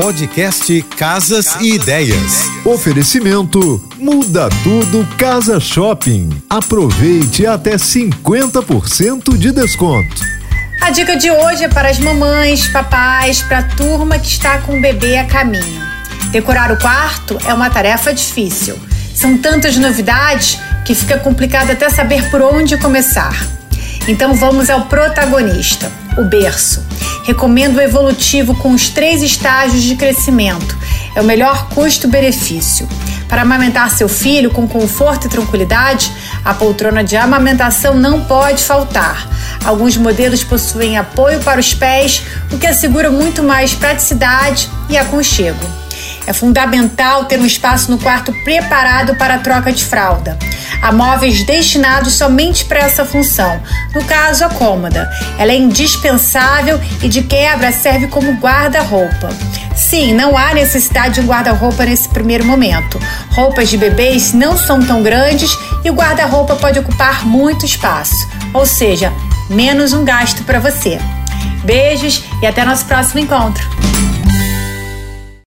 Podcast Casas e Ideias. Oferecimento Muda Tudo Casa Shopping. Aproveite até 50% de desconto. A dica de hoje é para as mamães, papais, para a turma que está com o bebê a caminho. Decorar o quarto é uma tarefa difícil. São tantas novidades que fica complicado até saber por onde começar. Então vamos ao protagonista, o berço. Recomendo o evolutivo com os três estágios de crescimento. É o melhor custo-benefício. Para amamentar seu filho com conforto e tranquilidade, a poltrona de amamentação não pode faltar. Alguns modelos possuem apoio para os pés, o que assegura muito mais praticidade e aconchego. É fundamental ter um espaço no quarto preparado para a troca de fralda. Há móveis destinados somente para essa função, no caso a cômoda. Ela é indispensável e de quebra serve como guarda-roupa. Sim, não há necessidade de um guarda-roupa nesse primeiro momento. Roupas de bebês não são tão grandes e o guarda-roupa pode ocupar muito espaço, ou seja, menos um gasto para você. Beijos e até nosso próximo encontro.